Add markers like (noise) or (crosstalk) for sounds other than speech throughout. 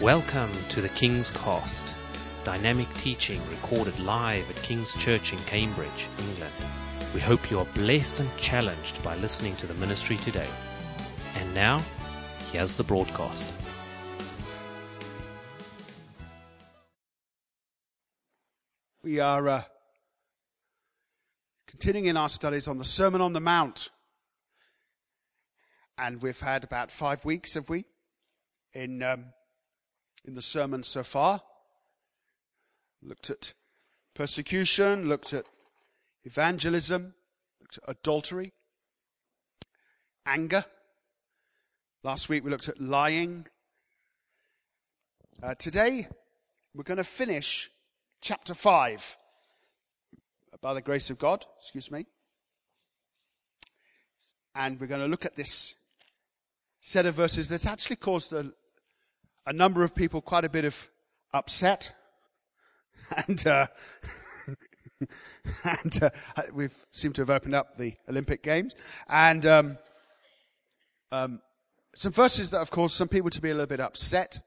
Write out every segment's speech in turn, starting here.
Welcome to the King's Cost, dynamic teaching recorded live at King's Church in Cambridge, England. We hope you are blessed and challenged by listening to the ministry today. And now, here's the broadcast. We are uh, continuing in our studies on the Sermon on the Mount. And we've had about five weeks, have we, in, um, in the sermon so far. Looked at persecution, looked at evangelism, looked at adultery, anger. Last week we looked at lying. Uh, today we're going to finish chapter 5 by the grace of God, excuse me. And we're going to look at this set of verses that's actually caused a, a number of people quite a bit of upset. (laughs) And, uh, (laughs) and uh, we've seemed to have opened up the Olympic Games. And um, um, some verses that have caused some people to be a little bit upset.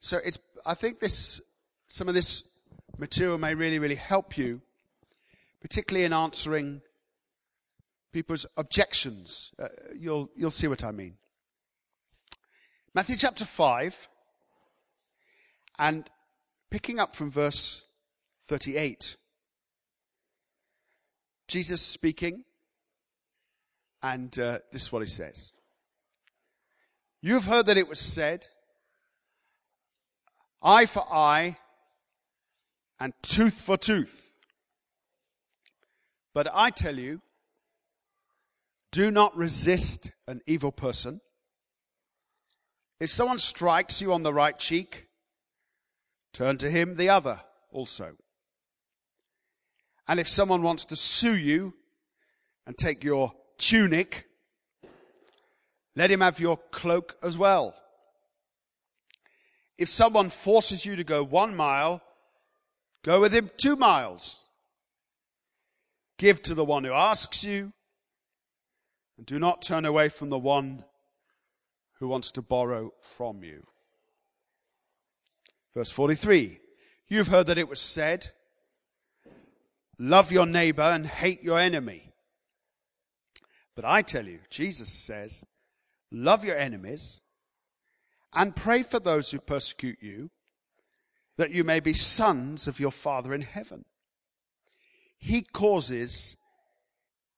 So it's, I think this, some of this material may really, really help you, particularly in answering people's objections. Uh, you'll, you'll see what I mean. Matthew chapter 5, and picking up from verse 38. Jesus speaking, and uh, this is what he says. You've heard that it was said, eye for eye and tooth for tooth. But I tell you, do not resist an evil person. If someone strikes you on the right cheek, turn to him the other also. And if someone wants to sue you and take your tunic, let him have your cloak as well. If someone forces you to go one mile, go with him two miles. Give to the one who asks you, and do not turn away from the one who wants to borrow from you. Verse 43. You've heard that it was said, love your neighbor and hate your enemy. But I tell you, Jesus says, love your enemies and pray for those who persecute you, that you may be sons of your Father in heaven. He causes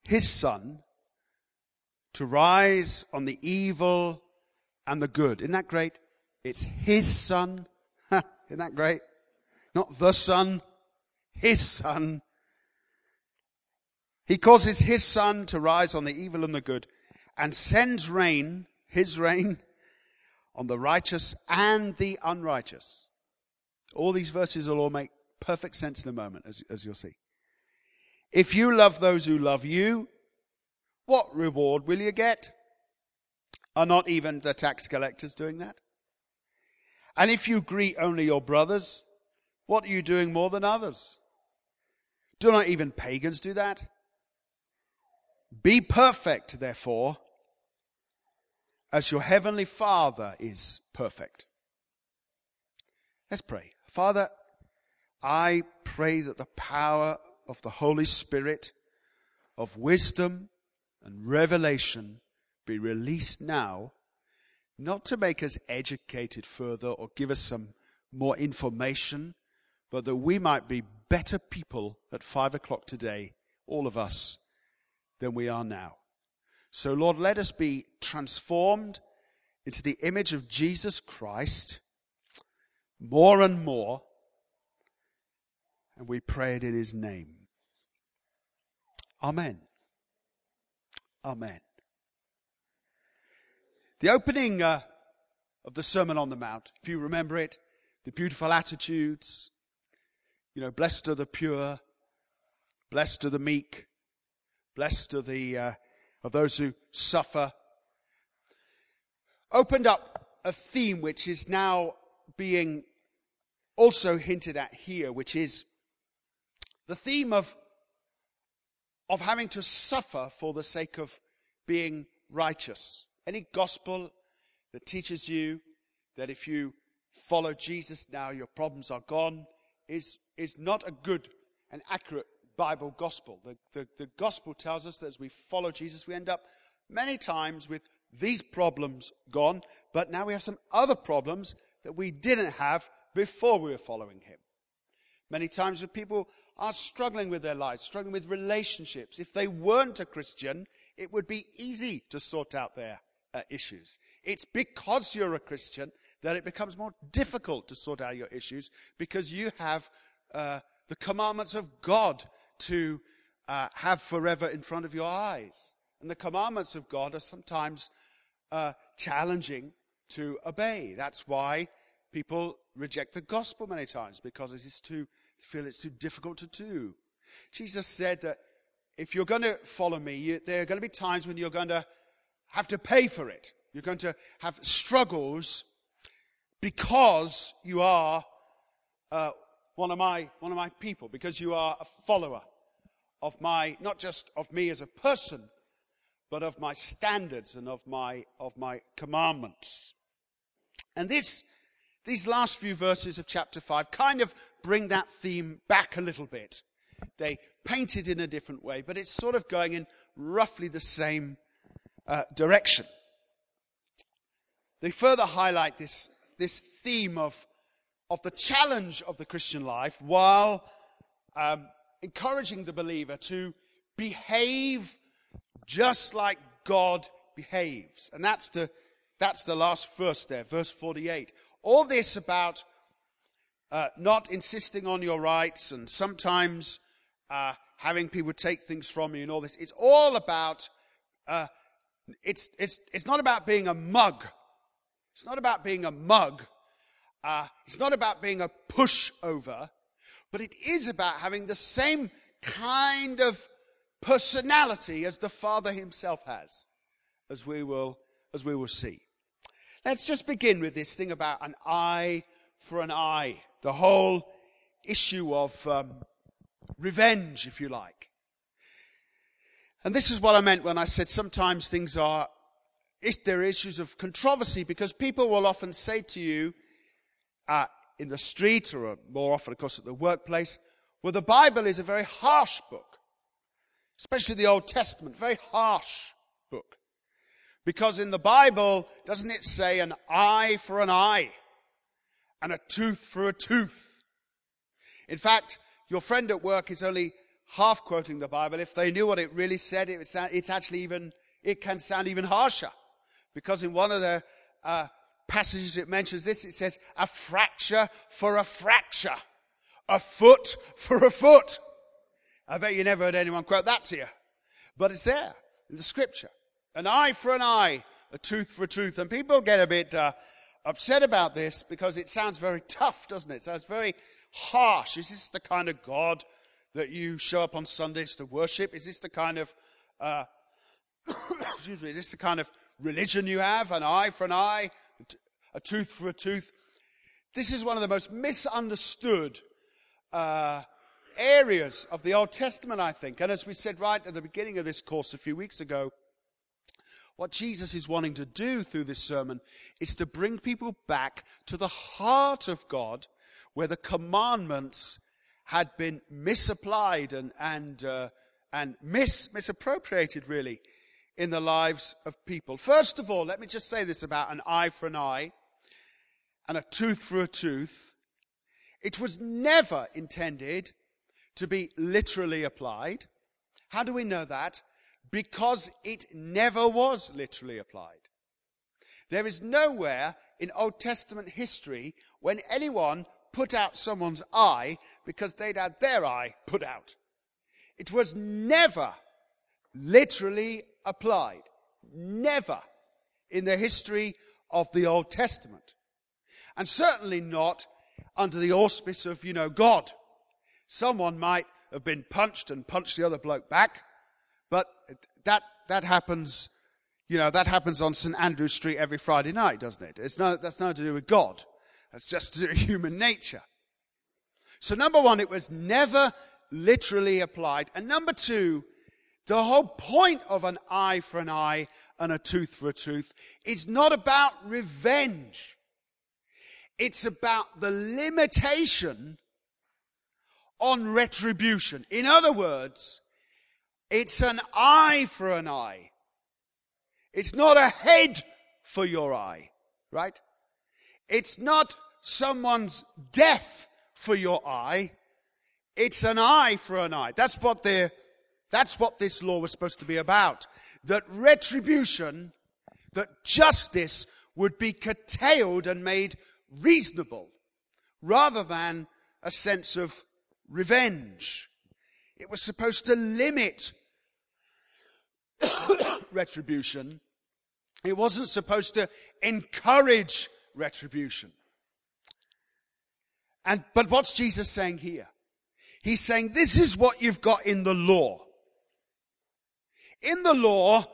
his sun to rise on the evil and the good. Isn't that great? It's his sun. Isn't that great? Not the sun, his sun. He causes his sun to rise on the evil and the good and sends rain, his rain, on the righteous and the unrighteous. All these verses will all make perfect sense in a moment, as, as you'll see. If you love those who love you, what reward will you get? Are not even the tax collectors doing that? And if you greet only your brothers, what are you doing more than others? Do not even pagans do that? Be perfect, therefore, as your heavenly Father is perfect. Let's pray. Father, I pray that the power of the Holy Spirit, of wisdom and revelation be released now, not to make us educated further or give us some more information, but that we might be better people at five o'clock today, all of us, than we are now. So, Lord, let us be transformed into the image of Jesus Christ more and more. And we pray it in his name. Amen. Amen. The opening uh, of the Sermon on the Mount, if you remember it, the beautiful attitudes, you know, blessed are the pure, blessed are the meek, blessed are the uh, of those who suffer, opened up a theme which is now being also hinted at here, which is the theme of, of having to suffer for the sake of being righteous. Any gospel that teaches you that if you follow Jesus now, your problems are gone, is, is not a good and accurate Bible gospel. The, the, the gospel tells us that as we follow Jesus, we end up many times with these problems gone, but now we have some other problems that we didn't have before we were following him. Many times when people are struggling with their lives, struggling with relationships, if they weren't a Christian, it would be easy to sort out their uh, issues. It's because you're a Christian that it becomes more difficult to sort out your issues because you have uh, the commandments of God to uh, have forever in front of your eyes. And the commandments of God are sometimes uh, challenging to obey. That's why people reject the gospel many times because it is too feel it's too difficult to do. Jesus said that if you're going to follow me, you, there are going to be times when you're going to have to pay for it. You're going to have struggles because you are uh, one of my one of my people, because you are a follower of my not just of me as a person, but of my standards and of my of my commandments. And this these last few verses of chapter five kind of bring that theme back a little bit. They paint it in a different way, but it's sort of going in roughly the same uh, direction. They further highlight this, this theme of, of the challenge of the Christian life while um, encouraging the believer to behave just like God behaves. And that's the, that's the last verse there, verse 48. All this about uh, not insisting on your rights and sometimes uh, having people take things from you and all this. It's all about, uh, it's, it's, it's not about being a mug. It's not about being a mug. Uh, it's not about being a pushover, but it is about having the same kind of personality as the Father himself has, as we will, as we will see. Let's just begin with this thing about an eye for an eye. The whole issue of um, revenge, if you like. And this is what I meant when I said sometimes things are, there are issues of controversy because people will often say to you uh, in the street or more often, of course, at the workplace, well, the Bible is a very harsh book, especially the Old Testament, very harsh book. Because in the Bible, doesn't it say an eye for an eye and a tooth for a tooth? In fact, your friend at work is only half quoting the Bible. If they knew what it really said, it sound, it's actually even, it can sound even harsher. Because in one of the uh, passages it mentions this, it says, a fracture for a fracture. A foot for a foot. I bet you never heard anyone quote that to you. But it's there in the scripture. An eye for an eye, a tooth for a tooth. And people get a bit uh, upset about this because it sounds very tough, doesn't it? It sounds very harsh? Is this the kind of God that you show up on Sundays to worship? Is this the kind of, uh, (coughs) excuse me, is this the kind of religion you have? An eye for an eye, a tooth for a tooth. This is one of the most misunderstood uh, areas of the Old Testament, I think. And as we said right at the beginning of this course a few weeks ago, what Jesus is wanting to do through this sermon is to bring people back to the heart of God where the commandments had been misapplied and, and, uh, and mis, misappropriated, really, in the lives of people. First of all, let me just say this about an eye for an eye and a tooth for a tooth. It was never intended to be literally applied. How do we know that? Because it never was literally applied. There is nowhere in Old Testament history when anyone put out someone's eye because they'd had their eye put out. It was never literally applied. Never in the history of the Old Testament. And certainly not under the auspice of, you know, God. Someone might have been punched and punched the other bloke back, but that, that happens, you know, that happens on St. Andrew Street every Friday night, doesn't it? It's no, that's nothing to do with God. That's just to human nature. So number one, it was never literally applied. And number two, the whole point of an eye for an eye and a tooth for a tooth is not about revenge. It's about the limitation on retribution. In other words, it's an eye for an eye. It's not a head for your eye, right? It's not someone's death for your eye. It's an eye for an eye. That's what that's what this law was supposed to be about. That retribution, that justice would be curtailed and made reasonable rather than a sense of revenge. It was supposed to limit (coughs) retribution. It wasn't supposed to encourage retribution. And, but what's Jesus saying here? He's saying this is what you've got in the law. In the law,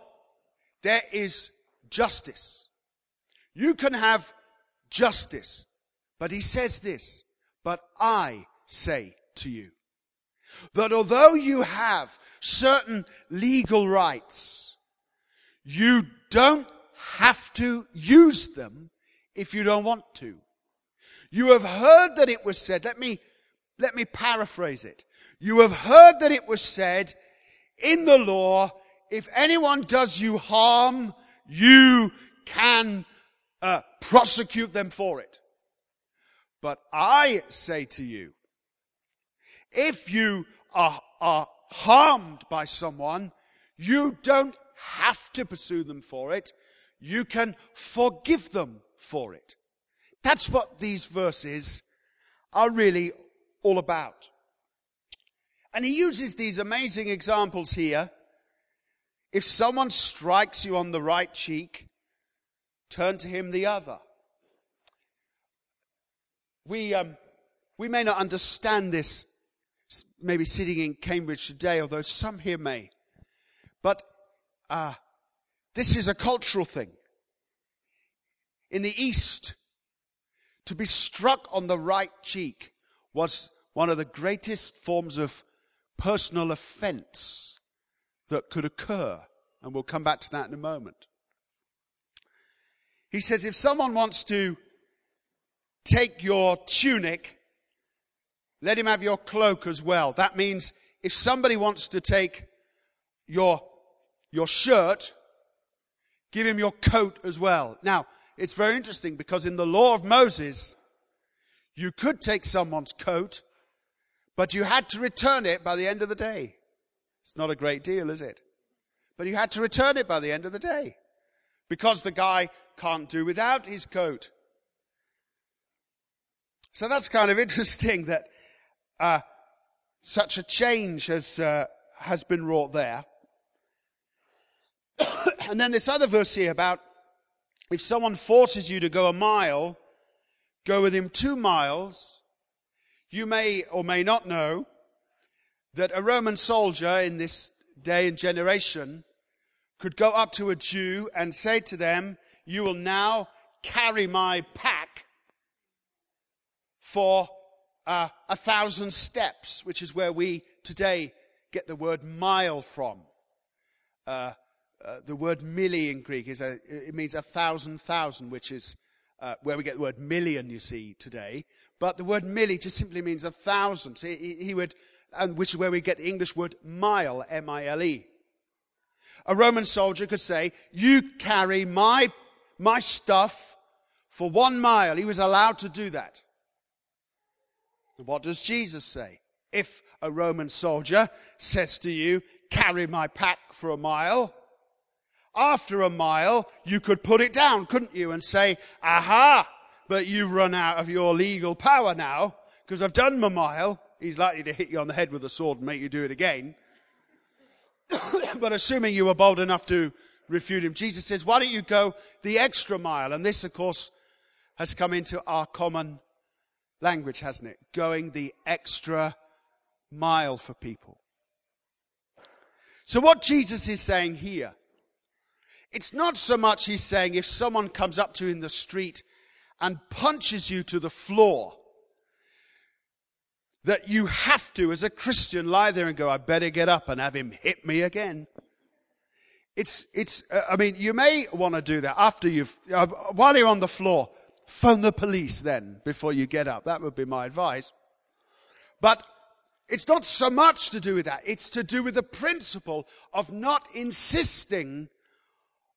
there is justice. You can have justice. But he says this, but I say to you that although you have certain legal rights, you don't have to use them if you don't want to. You have heard that it was said, let me, let me paraphrase it. You have heard that it was said in the law, if anyone does you harm, you can uh, prosecute them for it. But I say to you, if you are, are harmed by someone, you don't have to pursue them for it. You can forgive them for it. That's what these verses are really all about. And he uses these amazing examples here. If someone strikes you on the right cheek, turn to him the other. We, um, we may not understand this maybe sitting in Cambridge today, although some here may. But uh, this is a cultural thing. In the East, to be struck on the right cheek was one of the greatest forms of personal offense that could occur. And we'll come back to that in a moment. He says if someone wants to take your tunic, let him have your cloak as well. That means if somebody wants to take your, your shirt, give him your coat as well. Now, it's very interesting because in the law of Moses, you could take someone's coat, but you had to return it by the end of the day. It's not a great deal, is it? But you had to return it by the end of the day because the guy can't do without his coat. So that's kind of (laughs) interesting that uh, such a change has uh, has been wrought there. (coughs) and then this other verse here about if someone forces you to go a mile, go with him two miles. You may or may not know that a Roman soldier in this day and generation could go up to a Jew and say to them, you will now carry my pack for uh, a thousand steps, which is where we today get the word mile from. Uh, uh, the word milli in Greek is a, it means a thousand thousand, which is uh, where we get the word million, you see, today. But the word milli just simply means a thousand. He, he would, and which is where we get the English word mile, M-I-L-E. A Roman soldier could say, you carry my my stuff for one mile. He was allowed to do that. What does Jesus say? If a Roman soldier says to you, carry my pack for a mile, after a mile, you could put it down, couldn't you? And say, aha, but you've run out of your legal power now, because I've done my mile. He's likely to hit you on the head with a sword and make you do it again. (coughs) but assuming you were bold enough to refute him. Jesus says, why don't you go the extra mile? And this, of course, has come into our common language, hasn't it? Going the extra mile for people. So what Jesus is saying here, it's not so much he's saying if someone comes up to you in the street and punches you to the floor, that you have to, as a Christian, lie there and go, I better get up and have him hit me again. It's, it's, uh, I mean, you may want to do that after you've, uh, while you're on the floor, phone the police then before you get up. That would be my advice. But it's not so much to do with that. It's to do with the principle of not insisting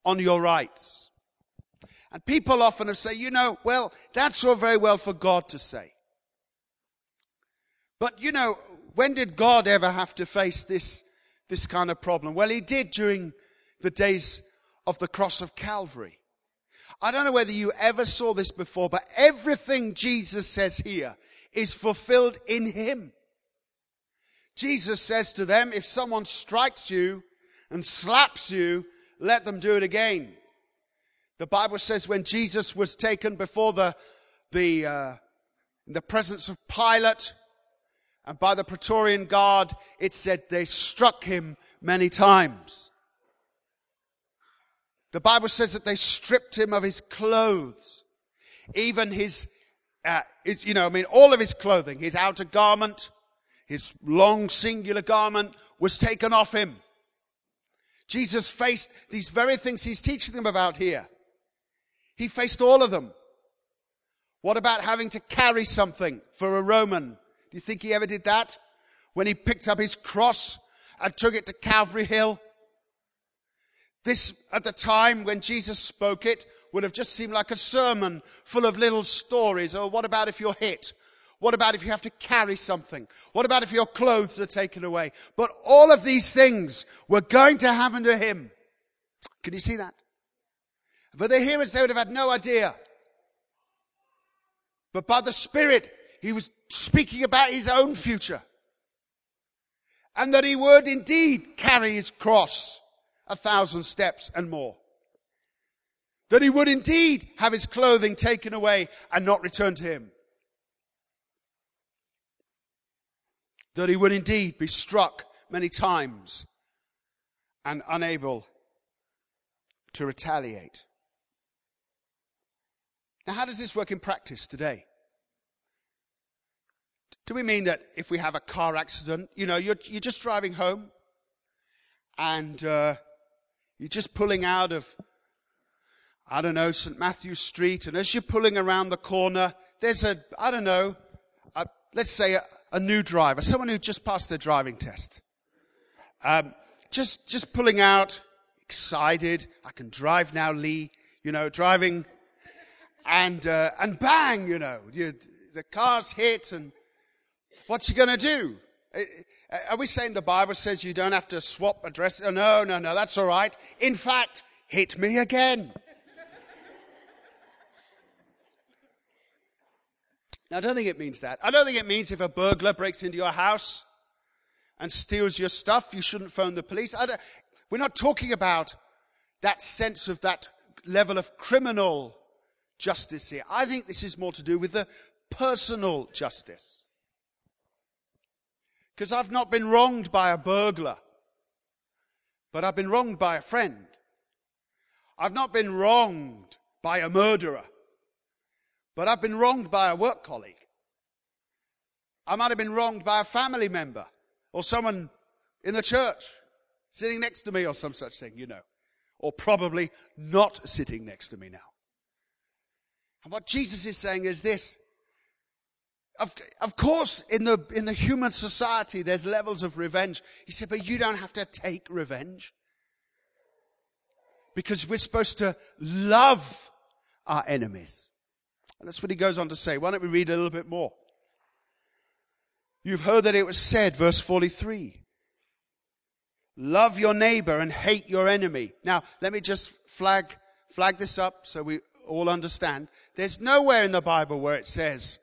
on your rights. And people often have say, you know, well, that's all very well for God to say. But you know, when did God ever have to face this, this kind of problem? Well, he did during the days of the cross of Calvary. I don't know whether you ever saw this before, but everything Jesus says here is fulfilled in him. Jesus says to them, if someone strikes you and slaps you, let them do it again. The Bible says when Jesus was taken before the, the, uh, in the presence of Pilate and by the Praetorian Guard, it said they struck him many times. The Bible says that they stripped him of his clothes, even his, uh, his, you know, I mean, all of his clothing, his outer garment, his long singular garment was taken off him. Jesus faced these very things he's teaching them about here. He faced all of them. What about having to carry something for a Roman? Do you think he ever did that? When he picked up his cross and took it to Calvary Hill? This, at the time when Jesus spoke it, would have just seemed like a sermon full of little stories. Or what about if you're hit? What about if you have to carry something? What about if your clothes are taken away? But all of these things were going to happen to him. Can you see that? But the hearers, they would have had no idea. But by the Spirit, he was speaking about his own future. And that he would indeed carry his cross a thousand steps and more. That he would indeed have his clothing taken away and not return to him. That he would indeed be struck many times and unable to retaliate. Now, how does this work in practice today? Do we mean that if we have a car accident, you know, you're, you're just driving home and uh, you're just pulling out of, I don't know, St. Matthew's Street, and as you're pulling around the corner, there's a, I don't know, a, let's say a, a, new driver, someone who just passed their driving test. Um, just, just pulling out, excited. I can drive now, Lee. You know, driving, and uh, and bang, you know, you, the car's hit, and what's he going to do? Are we saying the Bible says you don't have to swap address? Oh, no, no, no, that's all right. In fact, hit me again. Now, I don't think it means that. I don't think it means if a burglar breaks into your house and steals your stuff, you shouldn't phone the police. we're not talking about that sense of that level of criminal justice here. I think this is more to do with the personal justice. Because I've not been wronged by a burglar, but I've been wronged by a friend. I've not been wronged by a murderer, but I've been wronged by a work colleague. I might have been wronged by a family member or someone in the church sitting next to me or some such thing, you know, or probably not sitting next to me now. And what Jesus is saying is this of, of course, in the, in the human society, there's levels of revenge. He said, but you don't have to take revenge. Because we're supposed to love our enemies. And that's what he goes on to say. Why don't we read a little bit more? You've heard that it was said, verse 43. Love your neighbor and hate your enemy. Now, let me just flag, flag this up so we all understand. There's nowhere in the Bible where it says,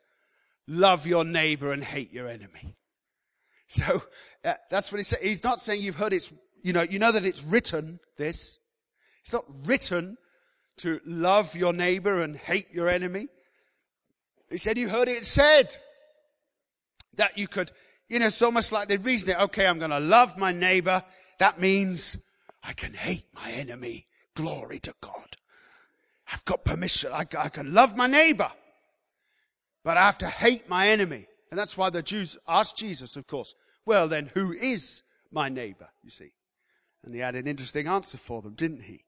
love your neighbor and hate your enemy. So uh, that's what he said. He's not saying you've heard it's, you know, you know that it's written this. It's not written to love your neighbor and hate your enemy. He said you heard it said that you could, you know, it's almost like they reason it. Okay, I'm going to love my neighbor. That means I can hate my enemy. Glory to God. I've got permission. I, I can love my neighbor but I have to hate my enemy. And that's why the Jews asked Jesus, of course, well then who is my neighbor, you see? And he had an interesting answer for them, didn't he?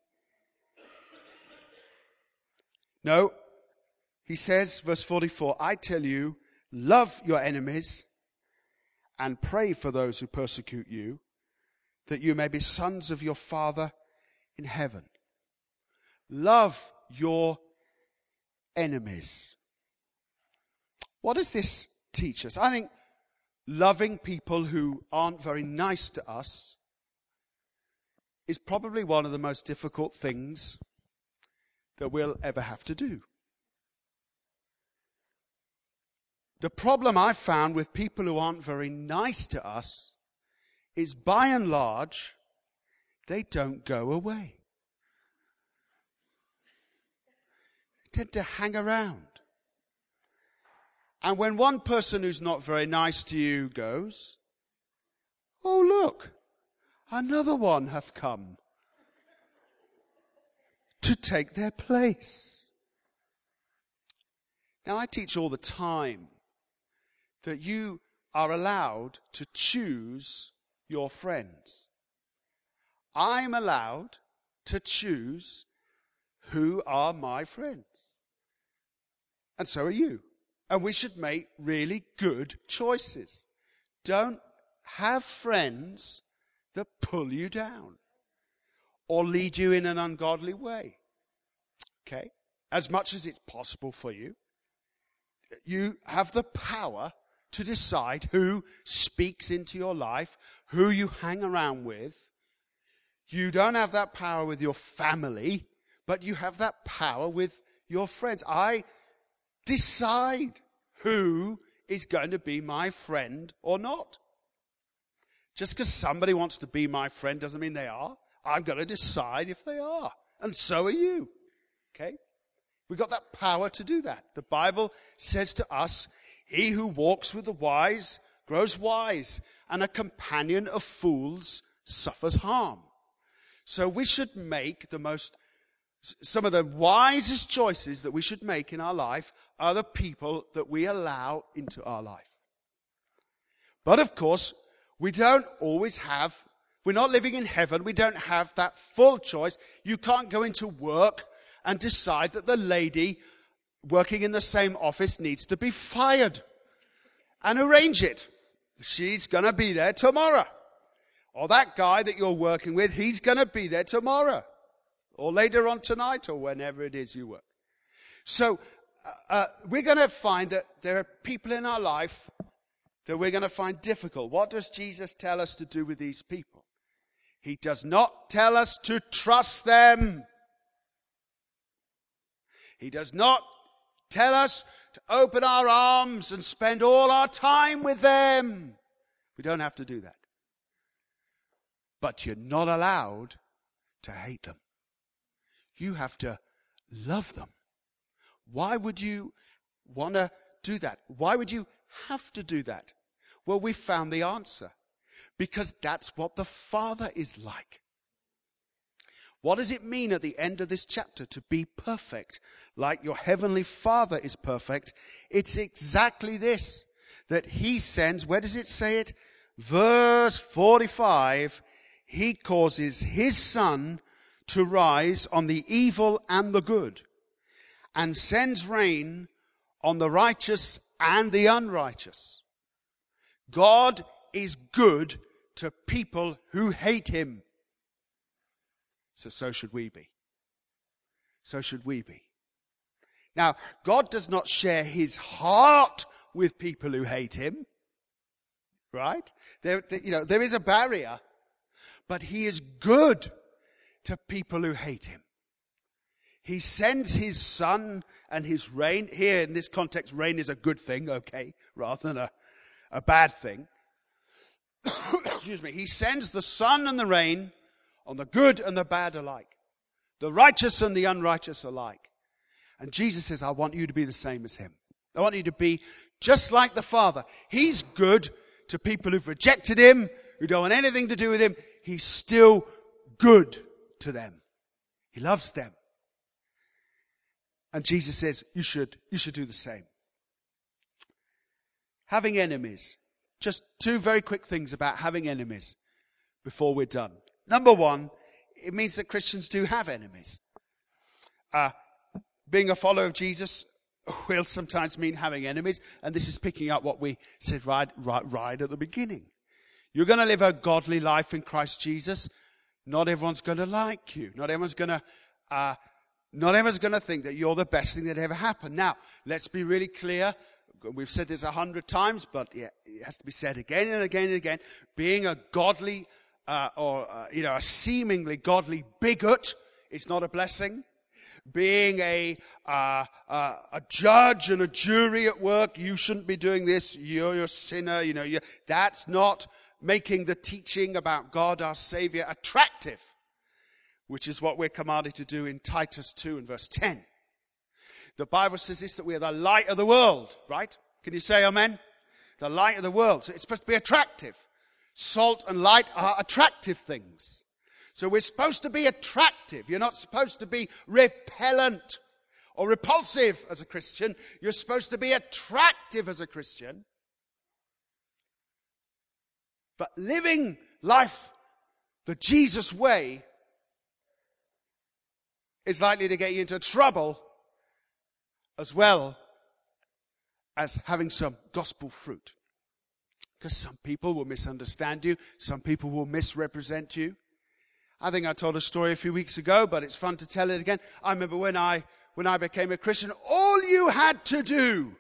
No. He says, verse 44, I tell you, love your enemies and pray for those who persecute you, that you may be sons of your Father in heaven. Love your enemies. What does this teach us? I think loving people who aren't very nice to us is probably one of the most difficult things that we'll ever have to do. The problem I've found with people who aren't very nice to us is by and large, they don't go away. They tend to hang around. And when one person who's not very nice to you goes, Oh, look, another one hath come to take their place. Now, I teach all the time that you are allowed to choose your friends. I'm allowed to choose who are my friends. And so are you. And we should make really good choices. Don't have friends that pull you down or lead you in an ungodly way. Okay? As much as it's possible for you, you have the power to decide who speaks into your life, who you hang around with. You don't have that power with your family, but you have that power with your friends. I decide who is going to be my friend or not. Just because somebody wants to be my friend doesn't mean they are. I'm going to decide if they are. And so are you. Okay? We've got that power to do that. The Bible says to us, he who walks with the wise grows wise, and a companion of fools suffers harm. So we should make the most, some of the wisest choices that we should make in our life are the people that we allow into our life. But of course, we don't always have, we're not living in heaven, we don't have that full choice. You can't go into work and decide that the lady working in the same office needs to be fired and arrange it. She's going to be there tomorrow. Or that guy that you're working with, he's going to be there tomorrow. Or later on tonight or whenever it is you work. So, uh, uh, we're going to find that there are people in our life that we're going to find difficult. What does Jesus tell us to do with these people? He does not tell us to trust them. He does not tell us to open our arms and spend all our time with them. We don't have to do that. But you're not allowed to hate them. You have to love them. Why would you want to do that? Why would you have to do that? Well, we found the answer. Because that's what the Father is like. What does it mean at the end of this chapter to be perfect? like your heavenly Father is perfect. It's exactly this that He sends. Where does it say it? Verse 45. He causes His Sun to rise on the evil and the good and sends rain on the righteous and the unrighteous. God is good to people who hate Him. So, so should we be. So should we be. Now, God does not share his heart with people who hate him. Right? There, you know, there is a barrier, but he is good to people who hate him. He sends his sun and his rain. Here in this context, rain is a good thing, okay, rather than a, a bad thing. (coughs) Excuse me. He sends the sun and the rain on the good and the bad alike, the righteous and the unrighteous alike. And Jesus says, I want you to be the same as him. I want you to be just like the Father. He's good to people who've rejected him, who don't want anything to do with him. He's still good to them. He loves them. And Jesus says, you should, you should do the same. Having enemies. Just two very quick things about having enemies before we're done. Number one, it means that Christians do have enemies. Uh, being a follower of Jesus, will sometimes mean having enemies, and this is picking up what we said right, right, right at the beginning. You're going to live a godly life in Christ Jesus. Not everyone's going to like you. Not everyone's going to, uh, not everyone's going to think that you're the best thing that ever happened. Now, let's be really clear. We've said this a hundred times, but it has to be said again and again and again. Being a godly, uh, or, uh, you know, a seemingly godly bigot is not a blessing being a, uh, uh, a judge and a jury at work. You shouldn't be doing this. You're a sinner. You know, that's not making the teaching about God our Savior attractive, which is what we're commanded to do in Titus 2 and verse 10. The Bible says this, that we are the light of the world, right? Can you say amen? The light of the world. So it's supposed to be attractive. Salt and light are attractive things. So we're supposed to be attractive. You're not supposed to be repellent or repulsive as a Christian. You're supposed to be attractive as a Christian. But living life the Jesus way is likely to get you into trouble as well as having some gospel fruit. Because some people will misunderstand you, some people will misrepresent you. I think I told a story a few weeks ago, but it's fun to tell it again. I remember when I, when I became a Christian, all you had to do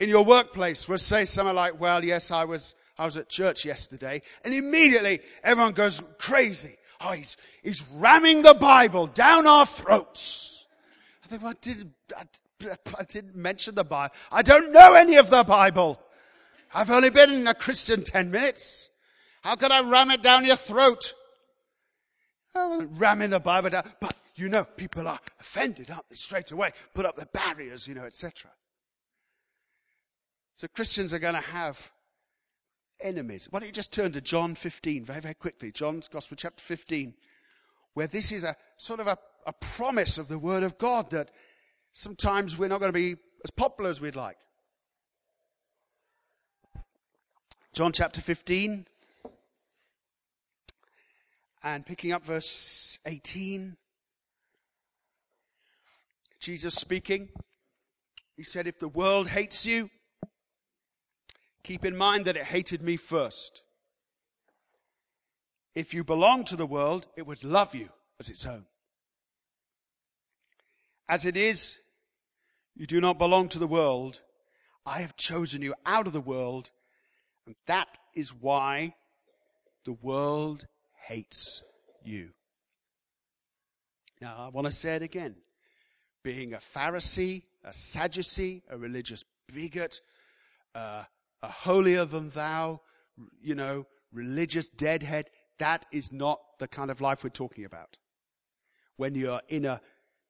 in your workplace was say something like, well, yes, I was, I was at church yesterday. And immediately everyone goes crazy. Oh, he's, he's ramming the Bible down our throats. I think, well, I didn't, I, I didn't mention the Bible. I don't know any of the Bible. I've only been a Christian 10 minutes. How could I ram it down your throat? ramming the Bible down. But you know, people are offended, aren't they? Straight away, put up the barriers, you know, etc. So Christians are going to have enemies. Why don't you just turn to John 15 very, very quickly? John's Gospel, chapter 15, where this is a sort of a, a promise of the Word of God that sometimes we're not going to be as popular as we'd like. John chapter 15, and picking up verse 18, Jesus speaking, he said, If the world hates you, keep in mind that it hated me first. If you belong to the world, it would love you as its own. As it is, you do not belong to the world. I have chosen you out of the world, and that is why the world hates you. Now, I want to say it again. Being a Pharisee, a Sadducee, a religious bigot, uh, a holier than thou, you know, religious deadhead, that is not the kind of life we're talking about. When you're in a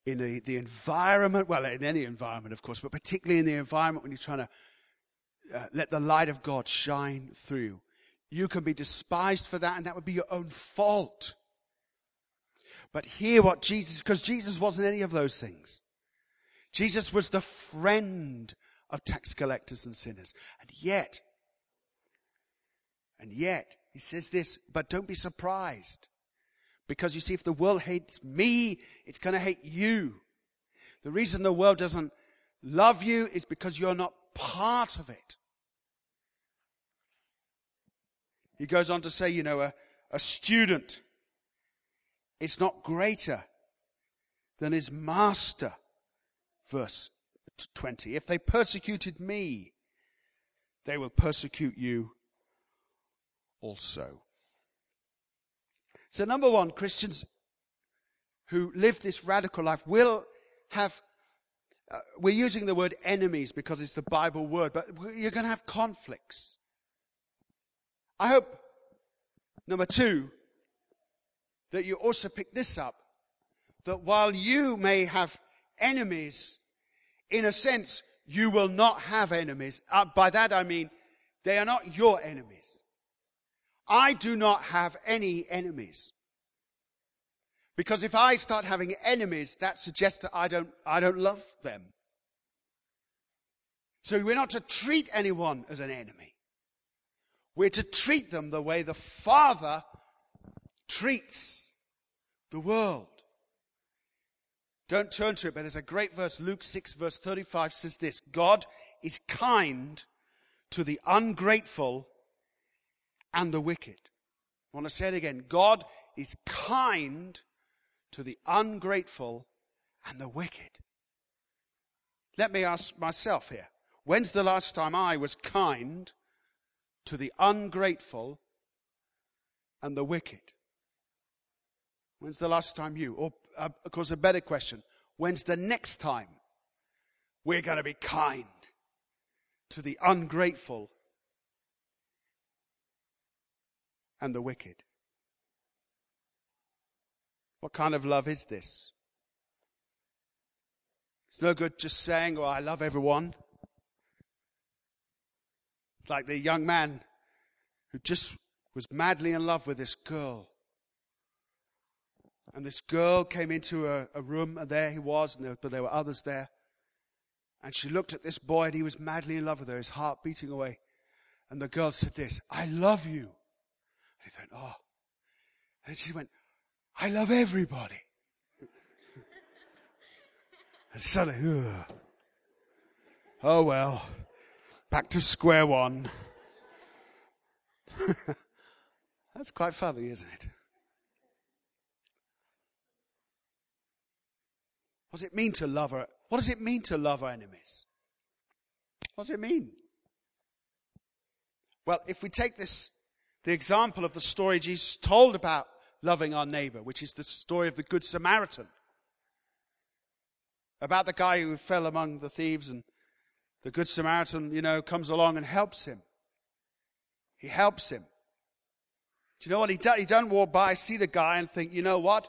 in a, the environment, well, in any environment, of course, but particularly in the environment when you're trying to uh, let the light of God shine through. You can be despised for that, and that would be your own fault. But hear what Jesus, because Jesus wasn't any of those things. Jesus was the friend of tax collectors and sinners. And yet, and yet, he says this, but don't be surprised. Because you see, if the world hates me, it's going to hate you. The reason the world doesn't love you is because you're not part of it. He goes on to say, you know, a, a student is not greater than his master. Verse 20. If they persecuted me, they will persecute you also. So, number one, Christians who live this radical life will have, uh, we're using the word enemies because it's the Bible word, but you're going to have conflicts. I hope, number two, that you also pick this up that while you may have enemies, in a sense, you will not have enemies. Uh, by that I mean, they are not your enemies. I do not have any enemies. Because if I start having enemies, that suggests that I don't, I don't love them. So we're not to treat anyone as an enemy. We're to treat them the way the Father treats the world. Don't turn to it, but there's a great verse. Luke 6, verse 35 says this God is kind to the ungrateful and the wicked. I want to say it again. God is kind to the ungrateful and the wicked. Let me ask myself here. When's the last time I was kind to the ungrateful and the wicked? When's the last time you? Or, uh, of course, a better question. When's the next time we're going to be kind to the ungrateful and the wicked? What kind of love is this? It's no good just saying, Oh, I love everyone. It's like the young man who just was madly in love with this girl. And this girl came into a, a room, and there he was, there, but there were others there. And she looked at this boy, and he was madly in love with her, his heart beating away. And the girl said this, I love you. And he went, Oh. And she went, I love everybody. (laughs) and suddenly, ugh. oh well, back to square one. (laughs) That's quite funny, isn't it? What does it mean to love our, what does it mean to love our enemies? What does it mean? Well, if we take this, the example of the story Jesus told about loving our neighbor, which is the story of the Good Samaritan, about the guy who fell among the thieves and the Good Samaritan, you know, comes along and helps him. He helps him. Do you know what he does? He doesn't walk by, see the guy and think, you know what?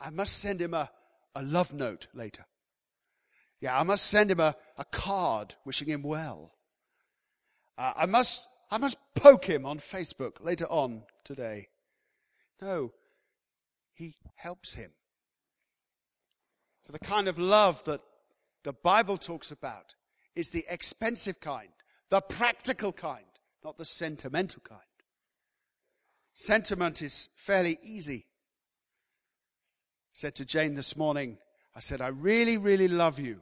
I must send him a, a love note later. Yeah, I must send him a, a card wishing him well. Uh, I must, I must poke him on Facebook later on today. No, he helps him. So the kind of love that the Bible talks about is the expensive kind, the practical kind, not the sentimental kind. Sentiment is fairly easy I said to Jane this morning, I said, I really, really love you.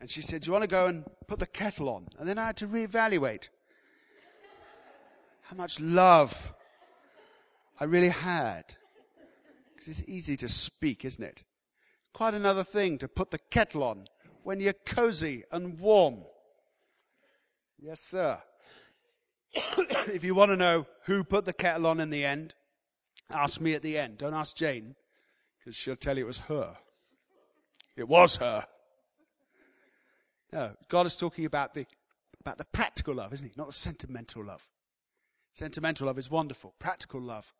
And she said, Do you want to go and put the kettle on? And then I had to reevaluate how much love I really had. Because it's easy to speak, isn't it? Quite another thing to put the kettle on when you're cozy and warm. Yes, sir. (coughs) if you want to know who put the kettle on in the end, ask me at the end. Don't ask Jane because she'll tell you it was her. It was her. No, God is talking about the, about the practical love, isn't he? Not the sentimental love. Sentimental love is wonderful. Practical love,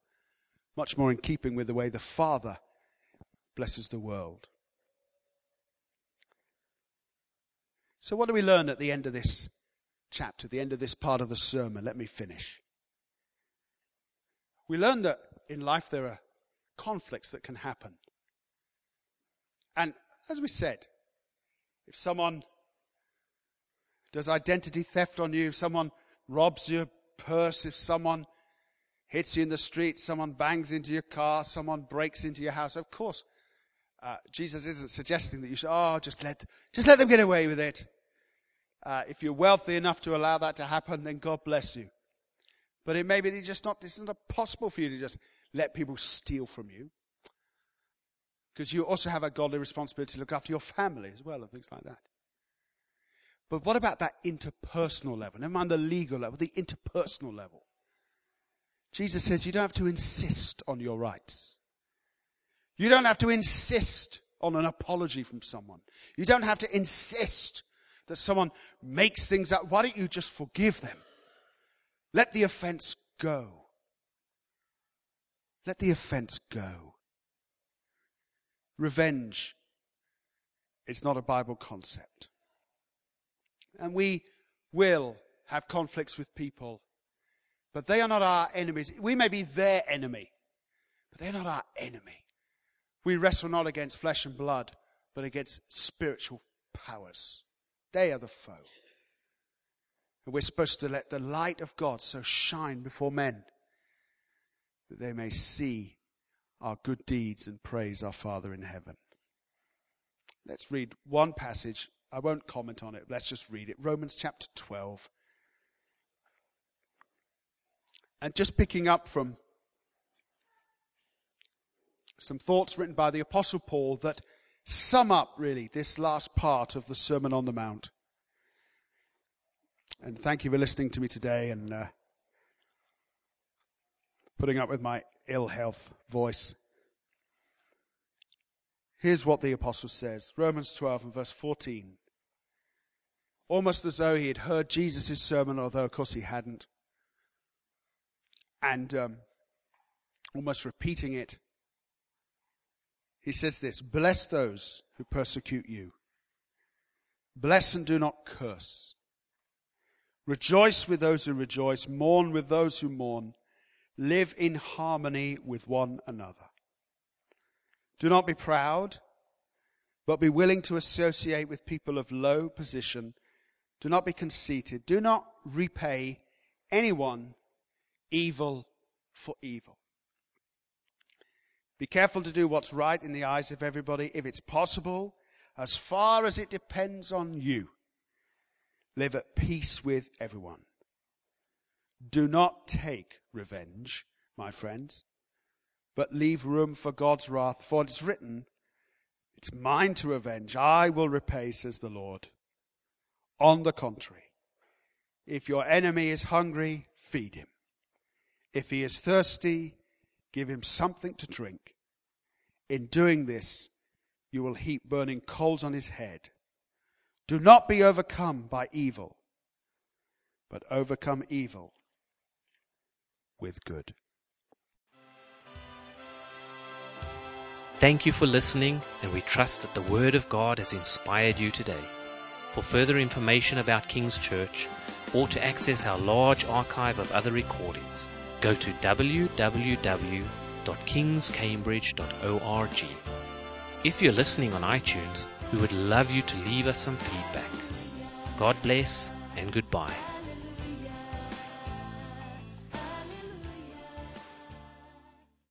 much more in keeping with the way the Father blesses the world. So, what do we learn at the end of this chapter, the end of this part of the sermon? Let me finish. We learn that in life there are conflicts that can happen. And as we said, if someone does identity theft on you, if someone robs your purse, if someone hits you in the street, someone bangs into your car, someone breaks into your house, of course, uh, Jesus isn't suggesting that you should, oh, just let, just let them get away with it. Uh, if you're wealthy enough to allow that to happen, then God bless you. But it may be just not, it's not possible for you to just let people steal from you. Because you also have a godly responsibility to look after your family as well and things like that. But what about that interpersonal level? Never mind the legal level, the interpersonal level. Jesus says you don't have to insist on your rights. You don't have to insist on an apology from someone. You don't have to insist that someone makes things up. Why don't you just forgive them? Let the offense go. Let the offense go. Revenge is not a Bible concept. And we will have conflicts with people, but they are not our enemies. We may be their enemy, but they're not our enemy. We wrestle not against flesh and blood, but against spiritual powers. They are the foe. And we're supposed to let the light of God so shine before men that they may see our good deeds and praise our Father in heaven. Let's read one passage. I won't comment on it. Let's just read it. Romans chapter 12. And just picking up from some thoughts written by the Apostle Paul that sum up really this last part of the Sermon on the Mount. And thank you for listening to me today and uh, putting up with my ill health voice. Here's what the apostle says Romans 12 and verse 14. Almost as though he had heard Jesus' sermon, although of course he hadn't. And um, almost repeating it. He says this Bless those who persecute you. Bless and do not curse. Rejoice with those who rejoice. Mourn with those who mourn. Live in harmony with one another. Do not be proud, but be willing to associate with people of low position. Do not be conceited. Do not repay anyone evil for evil. Be careful to do what's right in the eyes of everybody. If it's possible, as far as it depends on you, live at peace with everyone. Do not take revenge, my friends, but leave room for God's wrath, for it's written, It's mine to avenge, I will repay, says the Lord. On the contrary, if your enemy is hungry, feed him. If he is thirsty, give him something to drink. In doing this, you will heap burning coals on his head. Do not be overcome by evil, but overcome evil with good. Thank you for listening, and we trust that the Word of God has inspired you today. For further information about King's Church, or to access our large archive of other recordings, go to www.kingscambridge.org. If you're listening on iTunes, we would love you to leave us some feedback. God bless and goodbye.